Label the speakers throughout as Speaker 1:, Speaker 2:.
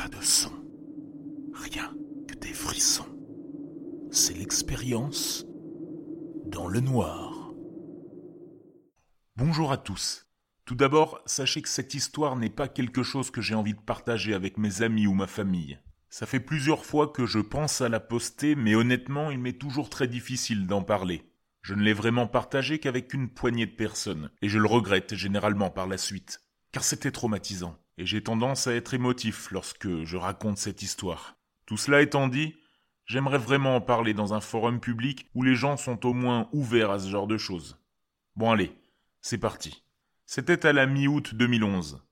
Speaker 1: Pas de son. Rien que des frissons. C'est l'expérience dans le noir.
Speaker 2: Bonjour à tous. Tout d'abord, sachez que cette histoire n'est pas quelque chose que j'ai envie de partager avec mes amis ou ma famille. Ça fait plusieurs fois que je pense à la poster, mais honnêtement, il m'est toujours très difficile d'en parler. Je ne l'ai vraiment partagé qu'avec une poignée de personnes, et je le regrette généralement par la suite, car c'était traumatisant, et j'ai tendance à être émotif lorsque je raconte cette histoire. Tout cela étant dit, j'aimerais vraiment en parler dans un forum public où les gens sont au moins ouverts à ce genre de choses. Bon allez, c'est parti. C'était à la mi-août 2011.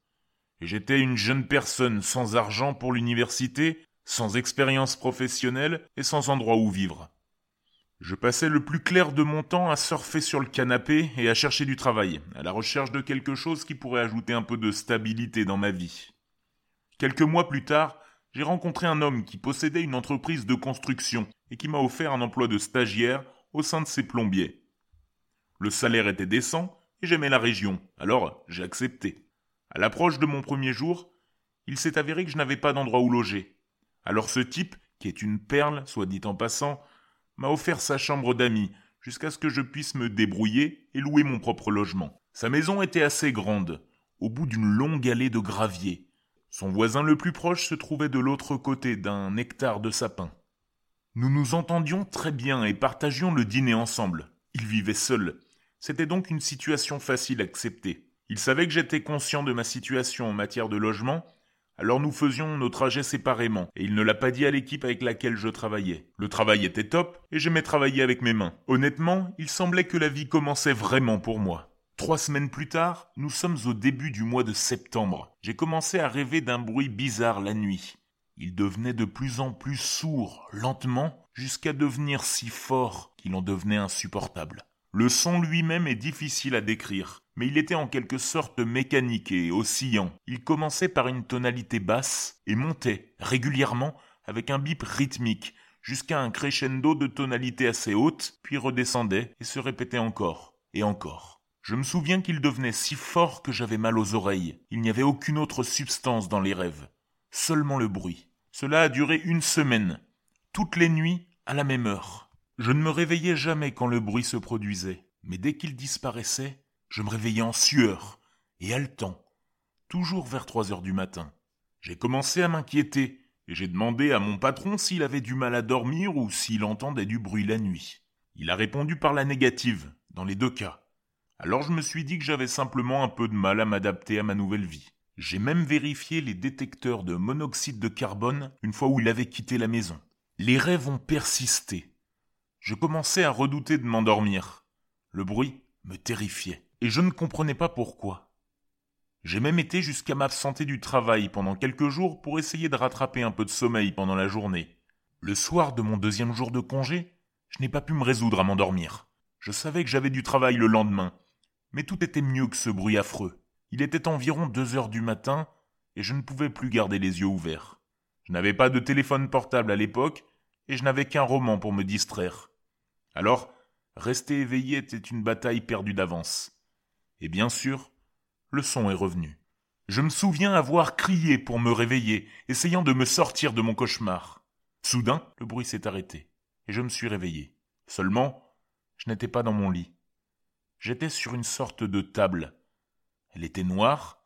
Speaker 2: Et j'étais une jeune personne sans argent pour l'université, sans expérience professionnelle et sans endroit où vivre. Je passais le plus clair de mon temps à surfer sur le canapé et à chercher du travail, à la recherche de quelque chose qui pourrait ajouter un peu de stabilité dans ma vie. Quelques mois plus tard, j'ai rencontré un homme qui possédait une entreprise de construction et qui m'a offert un emploi de stagiaire au sein de ses plombiers. Le salaire était décent et j'aimais la région, alors j'ai accepté. À l'approche de mon premier jour, il s'est avéré que je n'avais pas d'endroit où loger. Alors ce type, qui est une perle, soit dit en passant, m'a offert sa chambre d'amis jusqu'à ce que je puisse me débrouiller et louer mon propre logement. Sa maison était assez grande, au bout d'une longue allée de gravier. Son voisin le plus proche se trouvait de l'autre côté d'un hectare de sapins. Nous nous entendions très bien et partagions le dîner ensemble. Il vivait seul. C'était donc une situation facile à accepter. Il savait que j'étais conscient de ma situation en matière de logement alors nous faisions nos trajets séparément, et il ne l'a pas dit à l'équipe avec laquelle je travaillais. Le travail était top, et j'aimais travailler avec mes mains. Honnêtement, il semblait que la vie commençait vraiment pour moi. Trois semaines plus tard, nous sommes au début du mois de septembre. J'ai commencé à rêver d'un bruit bizarre la nuit. Il devenait de plus en plus sourd, lentement, jusqu'à devenir si fort qu'il en devenait insupportable. Le son lui-même est difficile à décrire mais il était en quelque sorte mécanique et oscillant. Il commençait par une tonalité basse et montait régulièrement avec un bip rythmique jusqu'à un crescendo de tonalité assez haute, puis redescendait et se répétait encore et encore. Je me souviens qu'il devenait si fort que j'avais mal aux oreilles. Il n'y avait aucune autre substance dans les rêves, seulement le bruit. Cela a duré une semaine, toutes les nuits à la même heure. Je ne me réveillais jamais quand le bruit se produisait, mais dès qu'il disparaissait, je me réveillais en sueur et haletant, toujours vers trois heures du matin. J'ai commencé à m'inquiéter, et j'ai demandé à mon patron s'il avait du mal à dormir ou s'il entendait du bruit la nuit. Il a répondu par la négative, dans les deux cas. Alors je me suis dit que j'avais simplement un peu de mal à m'adapter à ma nouvelle vie. J'ai même vérifié les détecteurs de monoxyde de carbone une fois où il avait quitté la maison. Les rêves ont persisté. Je commençais à redouter de m'endormir. Le bruit me terrifiait et je ne comprenais pas pourquoi. J'ai même été jusqu'à m'absenter du travail pendant quelques jours pour essayer de rattraper un peu de sommeil pendant la journée. Le soir de mon deuxième jour de congé, je n'ai pas pu me résoudre à m'endormir. Je savais que j'avais du travail le lendemain, mais tout était mieux que ce bruit affreux. Il était environ deux heures du matin, et je ne pouvais plus garder les yeux ouverts. Je n'avais pas de téléphone portable à l'époque, et je n'avais qu'un roman pour me distraire. Alors, rester éveillé était une bataille perdue d'avance. Et bien sûr, le son est revenu. Je me souviens avoir crié pour me réveiller, essayant de me sortir de mon cauchemar. Soudain, le bruit s'est arrêté, et je me suis réveillé. Seulement, je n'étais pas dans mon lit. J'étais sur une sorte de table. Elle était noire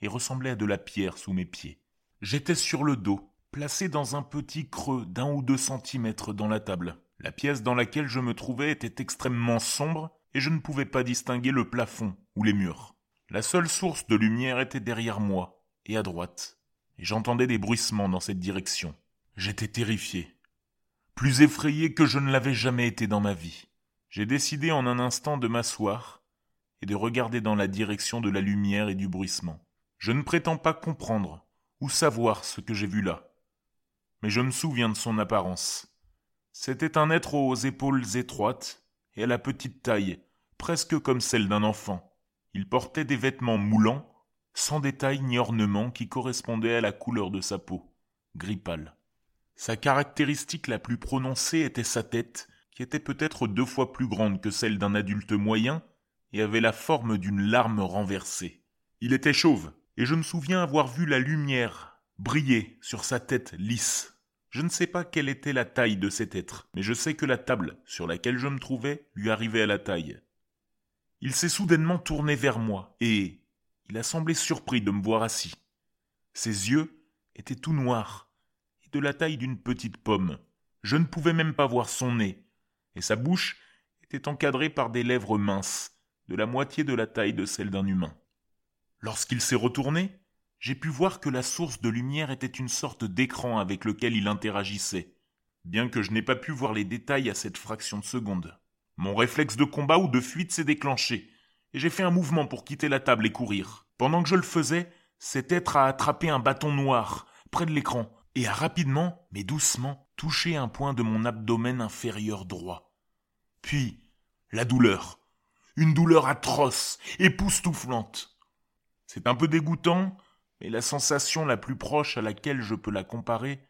Speaker 2: et ressemblait à de la pierre sous mes pieds. J'étais sur le dos, placé dans un petit creux d'un ou deux centimètres dans la table. La pièce dans laquelle je me trouvais était extrêmement sombre et je ne pouvais pas distinguer le plafond ou les murs. La seule source de lumière était derrière moi et à droite, et j'entendais des bruissements dans cette direction. J'étais terrifié, plus effrayé que je ne l'avais jamais été dans ma vie. J'ai décidé en un instant de m'asseoir et de regarder dans la direction de la lumière et du bruissement. Je ne prétends pas comprendre ou savoir ce que j'ai vu là, mais je me souviens de son apparence. C'était un être aux épaules étroites et à la petite taille presque comme celle d'un enfant. Il portait des vêtements moulants, sans détails ni ornements qui correspondaient à la couleur de sa peau, gris pâle. Sa caractéristique la plus prononcée était sa tête, qui était peut-être deux fois plus grande que celle d'un adulte moyen, et avait la forme d'une larme renversée. Il était chauve, et je me souviens avoir vu la lumière brillait sur sa tête lisse. Je ne sais pas quelle était la taille de cet être, mais je sais que la table sur laquelle je me trouvais lui arrivait à la taille. Il s'est soudainement tourné vers moi, et il a semblé surpris de me voir assis. Ses yeux étaient tout noirs, et de la taille d'une petite pomme. Je ne pouvais même pas voir son nez, et sa bouche était encadrée par des lèvres minces, de la moitié de la taille de celle d'un humain. Lorsqu'il s'est retourné, j'ai pu voir que la source de lumière était une sorte d'écran avec lequel il interagissait, bien que je n'ai pas pu voir les détails à cette fraction de seconde. Mon réflexe de combat ou de fuite s'est déclenché, et j'ai fait un mouvement pour quitter la table et courir. Pendant que je le faisais, cet être a attrapé un bâton noir, près de l'écran, et a rapidement, mais doucement, touché un point de mon abdomen inférieur droit. Puis, la douleur. Une douleur atroce, époustouflante. C'est un peu dégoûtant, mais la sensation la plus proche à laquelle je peux la comparer,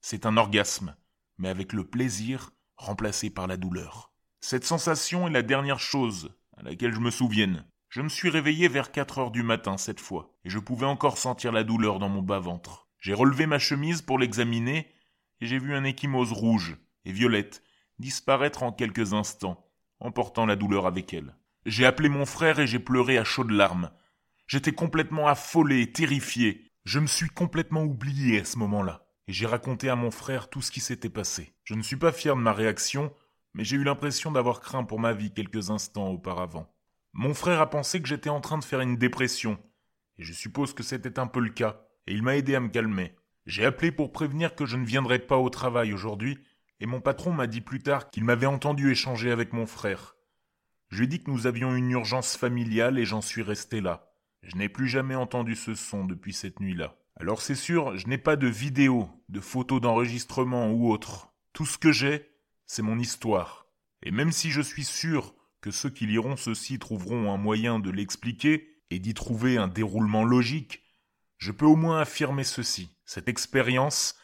Speaker 2: c'est un orgasme, mais avec le plaisir remplacé par la douleur. Cette sensation est la dernière chose à laquelle je me souvienne. Je me suis réveillé vers quatre heures du matin cette fois, et je pouvais encore sentir la douleur dans mon bas-ventre. J'ai relevé ma chemise pour l'examiner, et j'ai vu un échymose rouge et violette disparaître en quelques instants, emportant la douleur avec elle. J'ai appelé mon frère et j'ai pleuré à chaudes larmes, J'étais complètement affolé, terrifié. Je me suis complètement oublié à ce moment-là. Et j'ai raconté à mon frère tout ce qui s'était passé. Je ne suis pas fier de ma réaction, mais j'ai eu l'impression d'avoir craint pour ma vie quelques instants auparavant. Mon frère a pensé que j'étais en train de faire une dépression, et je suppose que c'était un peu le cas, et il m'a aidé à me calmer. J'ai appelé pour prévenir que je ne viendrais pas au travail aujourd'hui, et mon patron m'a dit plus tard qu'il m'avait entendu échanger avec mon frère. Je lui ai dit que nous avions une urgence familiale et j'en suis resté là. Je n'ai plus jamais entendu ce son depuis cette nuit-là. Alors c'est sûr, je n'ai pas de vidéo, de photos d'enregistrement ou autre. Tout ce que j'ai, c'est mon histoire. Et même si je suis sûr que ceux qui liront ceci trouveront un moyen de l'expliquer et d'y trouver un déroulement logique, je peux au moins affirmer ceci. Cette expérience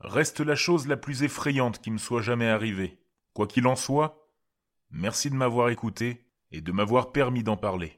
Speaker 2: reste la chose la plus effrayante qui me soit jamais arrivée. Quoi qu'il en soit, merci de m'avoir écouté et de m'avoir permis d'en parler.